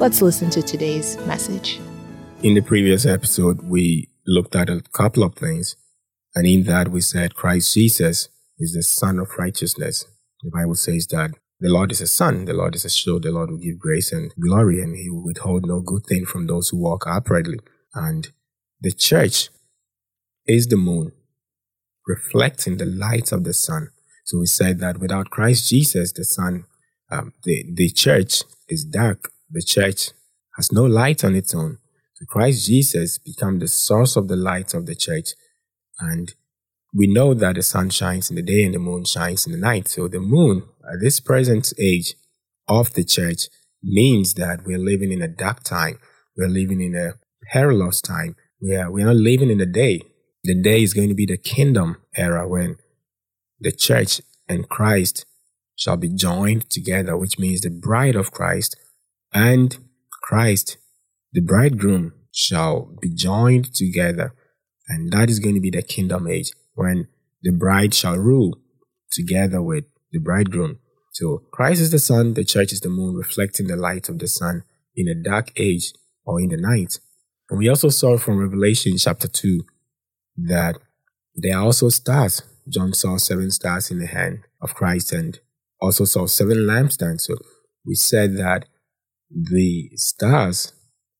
Let's listen to today's message. In the previous episode, we looked at a couple of things, and in that we said Christ Jesus is the Sun of righteousness. The Bible says that the Lord is a sun, the Lord is a shield, the Lord will give grace and glory, and he will withhold no good thing from those who walk uprightly. And the church is the moon, reflecting the light of the sun. So we said that without Christ Jesus, the sun, um, the, the church is dark. The church has no light on its own. So Christ Jesus become the source of the light of the church. And we know that the sun shines in the day and the moon shines in the night. So the moon at this present age of the church means that we're living in a dark time. We're living in a perilous time. We are, we're not living in the day. The day is going to be the kingdom era when the church and Christ shall be joined together, which means the bride of Christ and Christ, the bridegroom, shall be joined together. And that is going to be the kingdom age when the bride shall rule together with the bridegroom. So Christ is the sun, the church is the moon, reflecting the light of the sun in a dark age or in the night. And we also saw from Revelation chapter 2 that there are also stars. John saw seven stars in the hand of Christ and also saw seven lampstands. So we said that the stars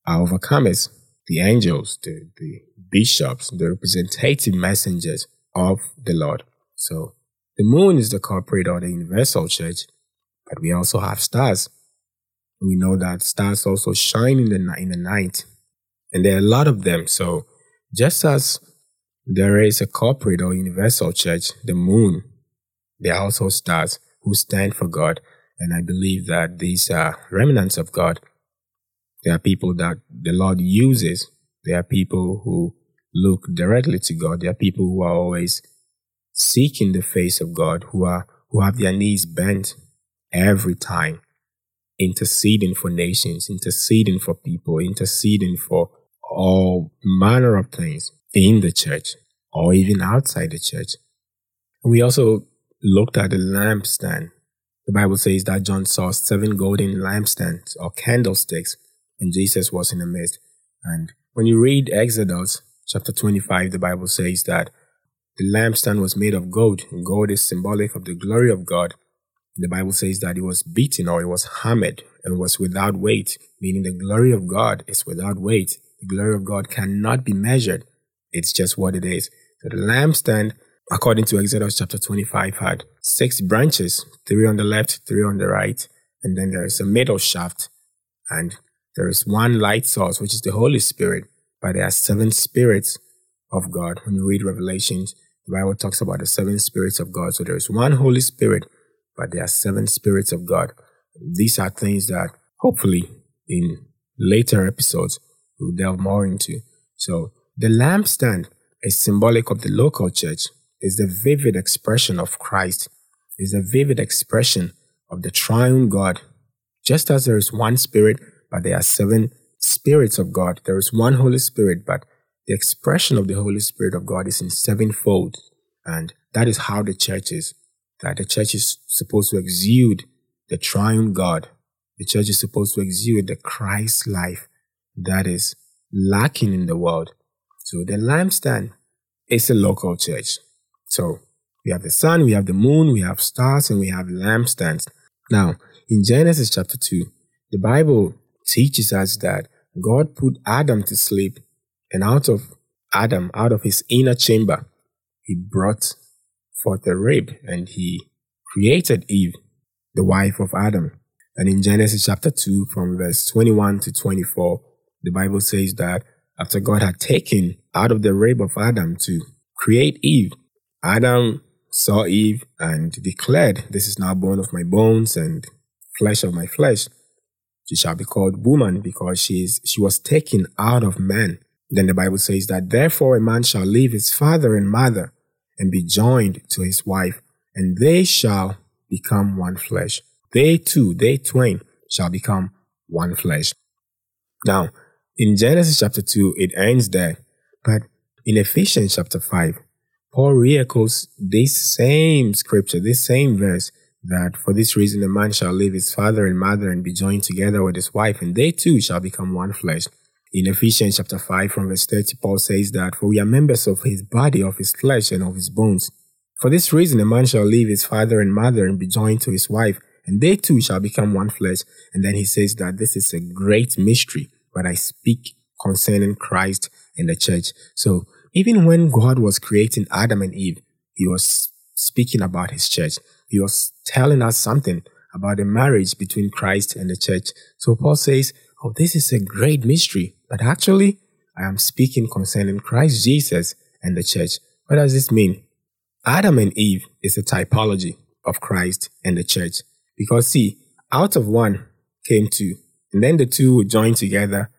are overcomers, the angels, the, the bishops, the representative messengers of the Lord. So the moon is the corporate or the universal church, but we also have stars. We know that stars also shine in the, in the night, and there are a lot of them. So just as there is a corporate or universal church, the moon, there are also stars who stand for God. And I believe that these are remnants of God. There are people that the Lord uses. There are people who look directly to God. There are people who are always seeking the face of God, who are who have their knees bent every time, interceding for nations, interceding for people, interceding for all manner of things in the church or even outside the church. We also looked at the lampstand. The Bible says that John saw seven golden lampstands or candlesticks, and Jesus was in the midst. And when you read Exodus chapter 25, the Bible says that the lampstand was made of gold. Gold is symbolic of the glory of God. The Bible says that it was beaten or it was hammered and was without weight, meaning the glory of God is without weight. The glory of God cannot be measured. It's just what it is. So the lampstand, according to Exodus chapter 25, had six branches, three on the left, three on the right, and then there is a middle shaft, and there is one light source, which is the Holy Spirit, but there are seven spirits of God. When you read Revelations, the Bible talks about the seven spirits of God. So there is one Holy Spirit, but there are seven spirits of God. These are things that hopefully in later episodes we'll delve more into. So the lampstand is symbolic of the local church, is the vivid expression of Christ, is the vivid expression of the triune God. Just as there is one spirit, but there are seven spirits of God, there is one Holy Spirit, but the expression of the Holy Spirit of God is in sevenfold. And that is how the church is. That the church is supposed to exude the triune God. The church is supposed to exude the Christ life that is lacking in the world. So the lampstand is a local church. So we have the sun, we have the moon, we have stars, and we have lampstands. Now, in Genesis chapter 2, the Bible teaches us that God put Adam to sleep and out of Adam, out of his inner chamber, he brought forth a rib and he created Eve, the wife of Adam. And in Genesis chapter 2, from verse 21 to 24, the Bible says that after God had taken out of the rib of Adam to create Eve, Adam saw Eve and declared, This is now bone of my bones and flesh of my flesh. She shall be called woman because she, is, she was taken out of man. Then the Bible says that therefore a man shall leave his father and mother and be joined to his wife, and they shall become one flesh. They two, they twain, shall become one flesh. Now, in Genesis chapter 2, it ends there. But in Ephesians chapter 5, Paul re-echoes this same scripture, this same verse that for this reason a man shall leave his father and mother and be joined together with his wife, and they two shall become one flesh. In Ephesians chapter 5 from verse 30, Paul says that, For we are members of his body, of his flesh, and of his bones. For this reason a man shall leave his father and mother and be joined to his wife, and they two shall become one flesh. And then he says that this is a great mystery, but I speak concerning Christ and the church. So even when God was creating Adam and Eve, he was speaking about his church. He was telling us something about the marriage between Christ and the church. So Paul says, Oh, this is a great mystery, but actually, I am speaking concerning Christ Jesus and the church. What does this mean? Adam and Eve is a typology of Christ and the church. Because see, out of one came two, and then the two would join together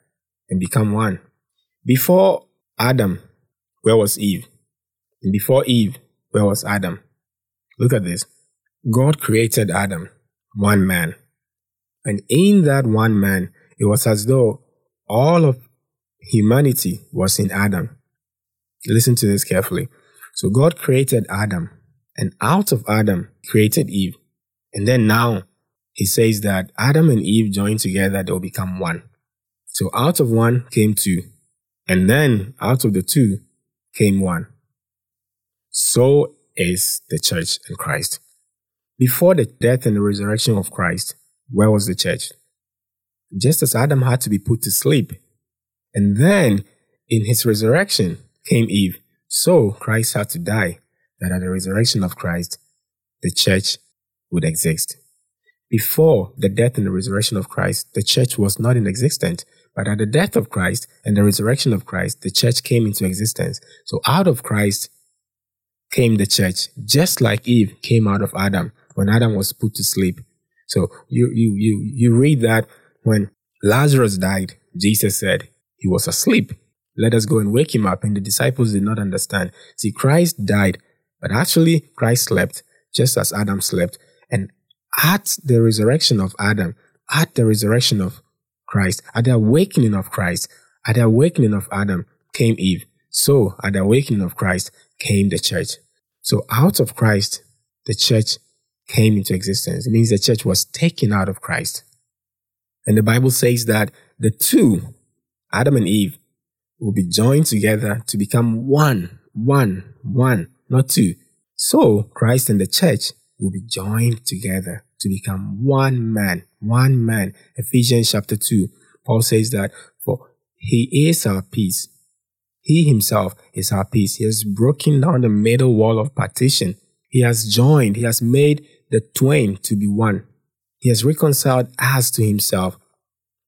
and become one. Before Adam, where was Eve? And before Eve, where was Adam? Look at this. God created Adam, one man. And in that one man, it was as though all of humanity was in Adam. Listen to this carefully. So God created Adam, and out of Adam created Eve. And then now he says that Adam and Eve joined together, they'll become one. So out of one came two, and then out of the two came one. So is the church in Christ. Before the death and the resurrection of Christ, where was the church? Just as Adam had to be put to sleep, and then in his resurrection came Eve, so Christ had to die, that at the resurrection of Christ, the church would exist. Before the death and the resurrection of Christ, the church was not in existence. But at the death of Christ and the resurrection of Christ, the church came into existence. So out of Christ came the church, just like Eve came out of Adam when Adam was put to sleep. So you, you, you, you read that when Lazarus died, Jesus said he was asleep. Let us go and wake him up. And the disciples did not understand. See, Christ died, but actually Christ slept just as Adam slept. And at the resurrection of Adam, at the resurrection of Christ, at the awakening of Christ, at the awakening of Adam came Eve. So at the awakening of Christ came the church. So out of Christ, the church came into existence. It means the church was taken out of Christ. And the Bible says that the two, Adam and Eve, will be joined together to become one, one, one, not two. So Christ and the church will be joined together to become one man, one man. Ephesians chapter 2, Paul says that, for he is our peace. He himself is our peace. He has broken down the middle wall of partition. He has joined, he has made the twain to be one. He has reconciled us to himself.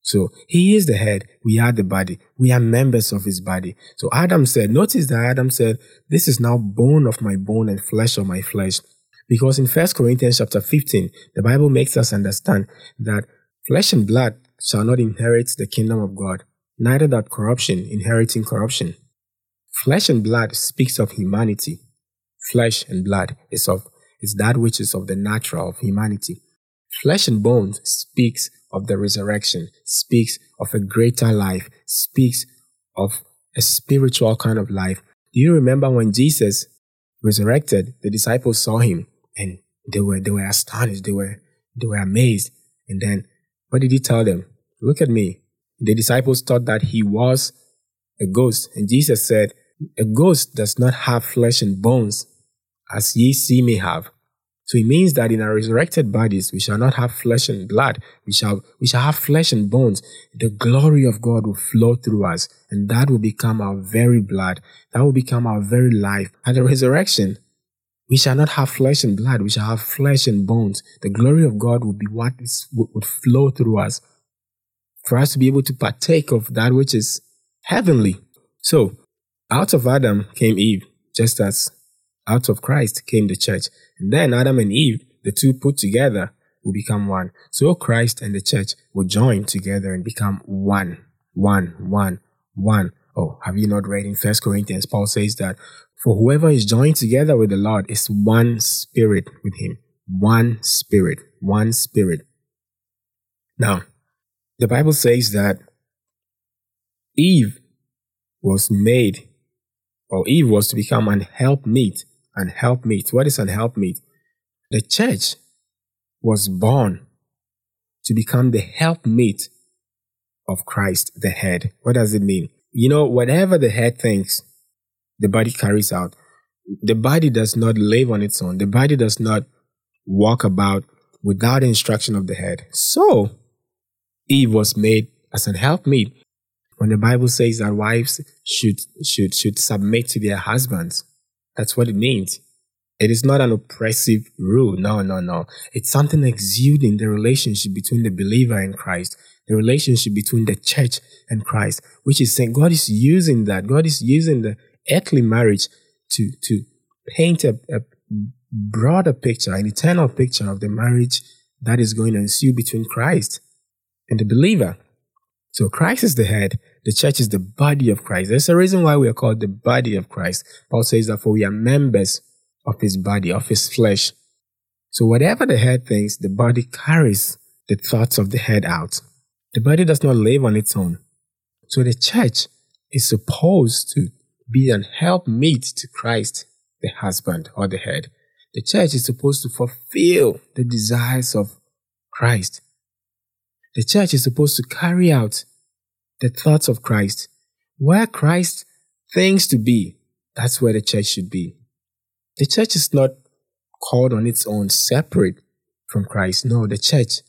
So he is the head, we are the body, we are members of his body. So Adam said, notice that Adam said, This is now bone of my bone and flesh of my flesh. Because in 1 Corinthians chapter 15, the Bible makes us understand that flesh and blood shall not inherit the kingdom of God, neither that corruption inheriting corruption. Flesh and blood speaks of humanity. Flesh and blood is of is that which is of the natural of humanity. Flesh and bones speaks of the resurrection, speaks of a greater life, speaks of a spiritual kind of life. Do you remember when Jesus resurrected, the disciples saw him and they were they were astonished, they were they were amazed. And then what did he tell them? Look at me. The disciples thought that he was a ghost. And Jesus said, A ghost does not have flesh and bones, as ye see me have. So it means that in our resurrected bodies, we shall not have flesh and blood. We shall, we shall have flesh and bones. The glory of God will flow through us, and that will become our very blood. That will become our very life. At the resurrection, we shall not have flesh and blood. We shall have flesh and bones. The glory of God will be what is, would flow through us for us to be able to partake of that which is heavenly. So, out of Adam came Eve, just as out of Christ came the church. And then Adam and Eve, the two put together, will become one. So Christ and the church will join together and become one, one, one, one. Oh, have you not read in First Corinthians? Paul says that for whoever is joined together with the Lord is one spirit with him. One spirit, one spirit. Now, the Bible says that Eve was made, or Eve was to become an helpmeet. An helpmeet. What is an helpmeet? The church was born to become the helpmeet of Christ, the head. What does it mean? You know, whatever the head thinks, the body carries out. The body does not live on its own. The body does not walk about without instruction of the head. So, Eve was made as an helpmeet. When the Bible says that wives should, should, should submit to their husbands, that's what it means. It is not an oppressive rule. No, no, no. It's something exuding the relationship between the believer and Christ, the relationship between the church and Christ, which is saying God is using that. God is using the earthly marriage to, to paint a, a broader picture, an eternal picture of the marriage that is going to ensue between Christ and the believer. So Christ is the head, the church is the body of Christ. There's a reason why we are called the body of Christ. Paul says that for we are members of his body, of his flesh. So whatever the head thinks, the body carries the thoughts of the head out. The body does not live on its own. So the church is supposed to be an helpmeet to Christ, the husband or the head. The church is supposed to fulfill the desires of Christ. The church is supposed to carry out the thoughts of Christ. Where Christ thinks to be, that's where the church should be. The church is not called on its own separate from Christ. No, the church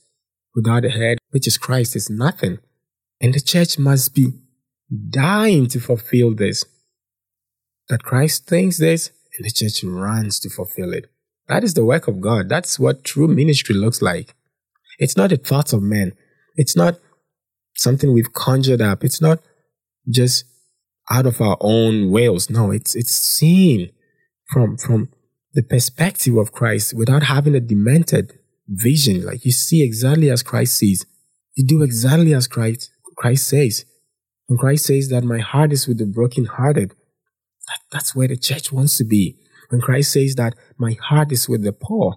without the head, which is Christ, is nothing. And the church must be dying to fulfill this. That Christ thinks this, and the church runs to fulfill it. That is the work of God. That's what true ministry looks like. It's not the thoughts of men. It's not something we've conjured up. It's not just out of our own wills. No, it's it's seen from from the perspective of Christ without having a demented vision. Like you see exactly as Christ sees. You do exactly as Christ Christ says. And Christ says that my heart is with the brokenhearted. That, that's where the church wants to be. When Christ says that my heart is with the poor,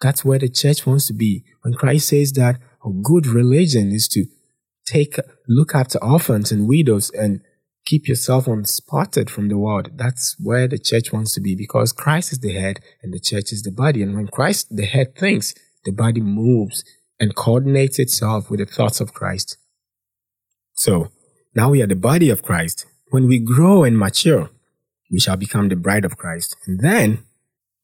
that's where the church wants to be. When Christ says that a good religion is to take look after orphans and widows and keep yourself unspotted from the world. That's where the church wants to be because Christ is the head and the church is the body. And when Christ, the head, thinks, the body moves and coordinates itself with the thoughts of Christ. So now we are the body of Christ. When we grow and mature, we shall become the bride of Christ and then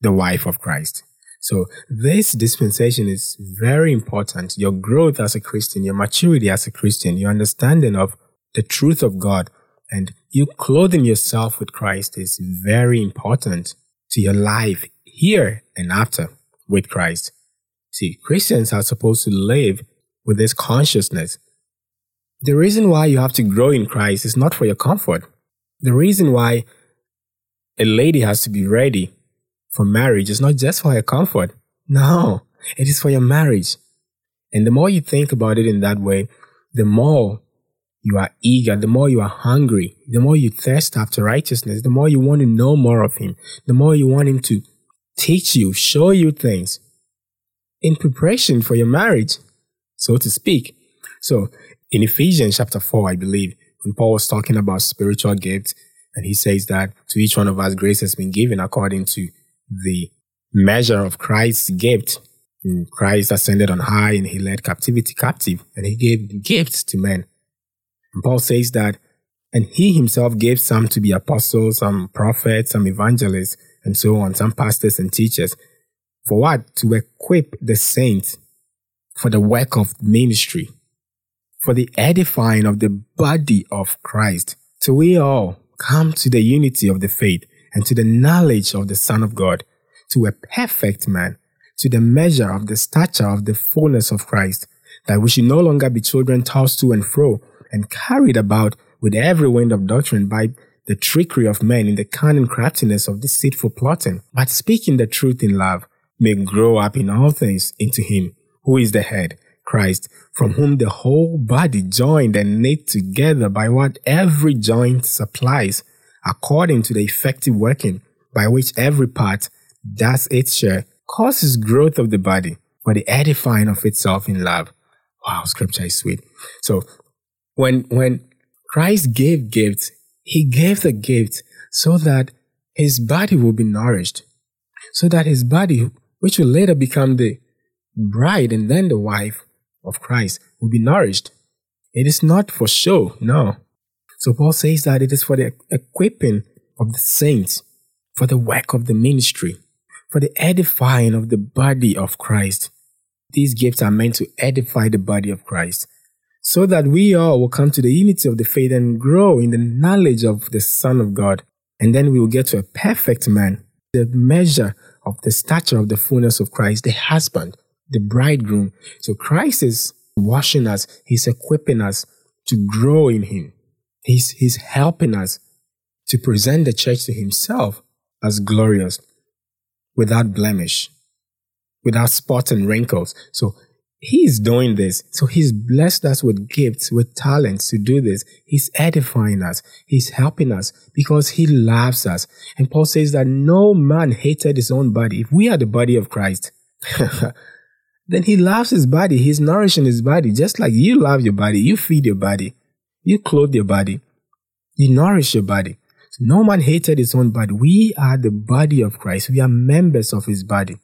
the wife of Christ. So this dispensation is very important. Your growth as a Christian, your maturity as a Christian, your understanding of the truth of God, and you clothing yourself with Christ is very important to your life here and after with Christ. See, Christians are supposed to live with this consciousness. The reason why you have to grow in Christ is not for your comfort. The reason why a lady has to be ready for marriage is not just for her comfort. No, it is for your marriage. And the more you think about it in that way, the more you are eager, the more you are hungry, the more you thirst after righteousness, the more you want to know more of Him, the more you want Him to teach you, show you things in preparation for your marriage, so to speak. So in Ephesians chapter 4, I believe, when Paul was talking about spiritual gifts, and he says that to each one of us, grace has been given according to the measure of Christ's gift. And Christ ascended on high and he led captivity captive and he gave gifts to men. And Paul says that, and he himself gave some to be apostles, some prophets, some evangelists, and so on, some pastors and teachers. For what? To equip the saints for the work of ministry, for the edifying of the body of Christ. So we all come to the unity of the faith and to the knowledge of the Son of God, to a perfect man, to the measure of the stature of the fullness of Christ, that we should no longer be children tossed to and fro and carried about with every wind of doctrine by the trickery of men in the cunning craftiness of deceitful plotting, but speaking the truth in love, may grow up in all things into Him who is the head, Christ, from whom the whole body joined and knit together by what every joint supplies according to the effective working by which every part does its share, causes growth of the body for the edifying of itself in love. Wow, scripture is sweet. So when when Christ gave gifts, he gave the gift so that his body will be nourished, so that his body, which will later become the bride and then the wife of Christ will be nourished. It is not for show, no. So Paul says that it is for the equipping of the saints, for the work of the ministry, for the edifying of the body of Christ. These gifts are meant to edify the body of Christ, so that we all will come to the unity of the faith and grow in the knowledge of the Son of God. And then we will get to a perfect man, the measure of the stature of the fullness of Christ, the husband, the bridegroom. So Christ is washing us, He's equipping us to grow in Him. He's, he's helping us to present the church to Himself as glorious, without blemish, without spot and wrinkles. So He's doing this. So He's blessed us with gifts, with talents to do this. He's edifying us. He's helping us because He loves us. And Paul says that no man hated his own body. If we are the body of Christ, then he loves his body. He's nourishing his body. Just like you love your body, you feed your body, you clothe your body, you nourish your body. So no man hated his own body. We are the body of Christ. We are members of his body.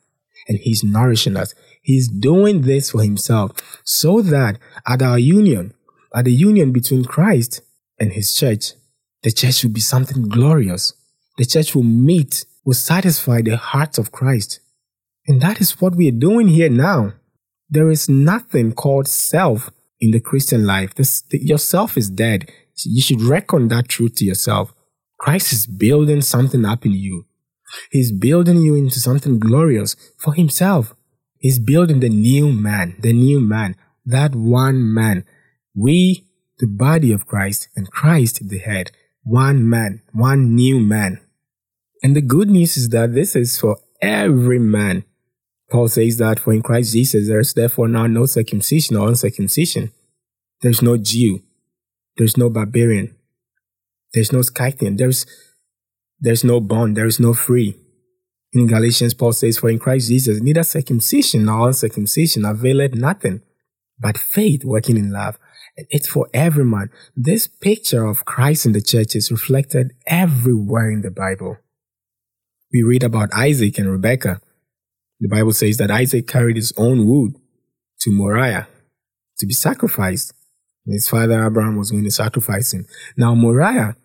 And he's nourishing us. He's doing this for himself so that at our union, at the union between Christ and his church, the church will be something glorious. The church will meet, will satisfy the heart of Christ. And that is what we are doing here now. There is nothing called self in the Christian life. This, the, yourself is dead. You should reckon that truth to yourself. Christ is building something up in you. He's building you into something glorious for himself. He's building the new man, the new man, that one man. We, the body of Christ, and Christ, the head. One man, one new man. And the good news is that this is for every man. Paul says that for in Christ Jesus there is therefore now no circumcision or uncircumcision. There's no Jew. There's no barbarian. There's no Scythian. There's there's no bond. There is no free. In Galatians, Paul says, For in Christ Jesus neither circumcision nor uncircumcision availeth nothing, but faith working in love. And It's for every man. This picture of Christ in the church is reflected everywhere in the Bible. We read about Isaac and Rebekah the Bible says that Isaac carried his own wood to Moriah to be sacrificed. And his father Abraham was going to sacrifice him. Now, Moriah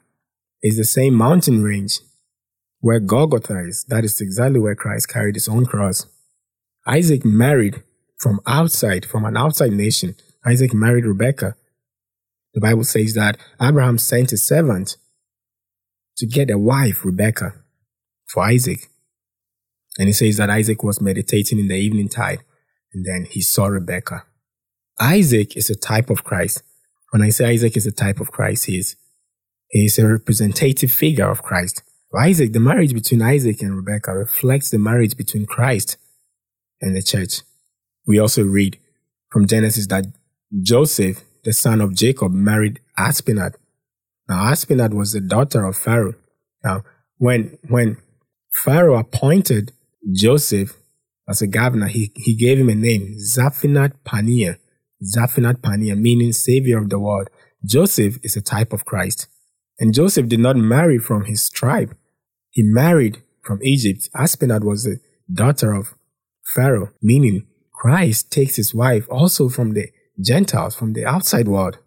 is the same mountain range where Golgotha is. That is exactly where Christ carried his own cross. Isaac married from outside, from an outside nation. Isaac married Rebekah. The Bible says that Abraham sent a servant to get a wife, Rebekah, for Isaac. And he says that Isaac was meditating in the evening tide, and then he saw Rebekah. Isaac is a type of Christ. When I say Isaac is a type of Christ, he is, he is a representative figure of Christ. Isaac, the marriage between Isaac and Rebekah reflects the marriage between Christ and the church. We also read from Genesis that Joseph, the son of Jacob, married Asenath. Now, Asenath was the daughter of Pharaoh. Now, when, when Pharaoh appointed Joseph as a governor, he, he gave him a name, Zaphenath Paneah. Zaphenath Paneah, meaning savior of the world. Joseph is a type of Christ. And Joseph did not marry from his tribe. He married from Egypt. Asenath was the daughter of Pharaoh, meaning Christ takes his wife also from the Gentiles, from the outside world.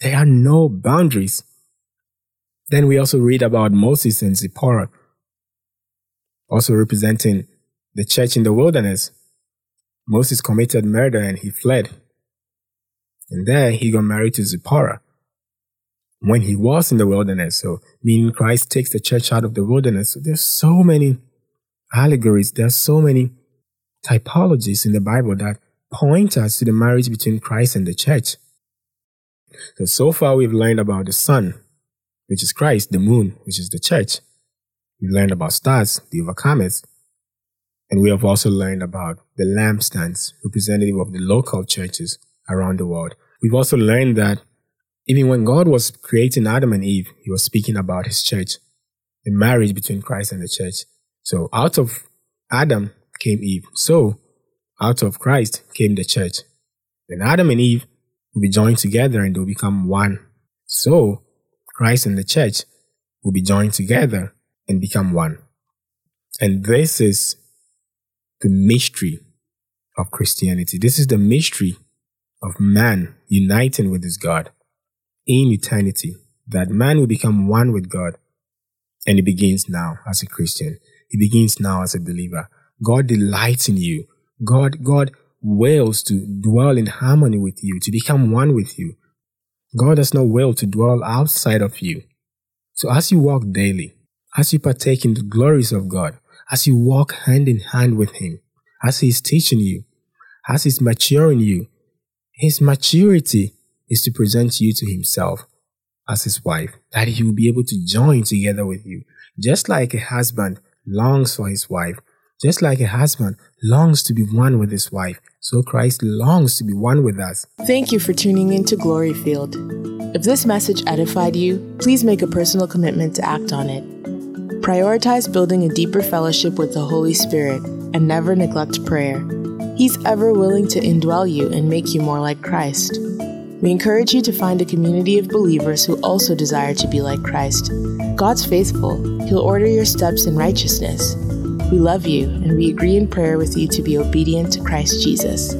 There are no boundaries. Then we also read about Moses and Zipporah, also representing the church in the wilderness. Moses committed murder and he fled. And there he got married to Zipporah when he was in the wilderness. So, meaning Christ takes the church out of the wilderness. So there's so many allegories, there's so many typologies in the Bible that point us to the marriage between Christ and the church. So, so far we've learned about the sun, which is Christ, the moon, which is the church. We've learned about stars, the overcomers, and we have also learned about the lampstands, representative of the local churches around the world. We've also learned that even when God was creating Adam and Eve, he was speaking about his church, the marriage between Christ and the church. So out of Adam came Eve. So out of Christ came the church. Then Adam and Eve will be joined together and they'll become one. So Christ and the church will be joined together and become one. And this is the mystery of Christianity. This is the mystery of man uniting with his God in eternity, that man will become one with God. And it begins now as a Christian. It begins now as a believer. God delights in you. God, God wills to dwell in harmony with you, to become one with you. God does not will to dwell outside of you. So as you walk daily, as you partake in the glories of God, as you walk hand in hand with Him, as He is teaching you, as He's maturing you, His maturity is to present you to Himself as His wife, that He will be able to join together with you. Just like a husband longs for his wife, just like a husband longs to be one with his wife, so Christ longs to be one with us. Thank you for tuning in to Glory Field. If this message edified you, please make a personal commitment to act on it. Prioritize building a deeper fellowship with the Holy Spirit and never neglect prayer. He's ever willing to indwell you and make you more like Christ. We encourage you to find a community of believers who also desire to be like Christ. God's faithful, He'll order your steps in righteousness. We love you, and we agree in prayer with you to be obedient to Christ Jesus.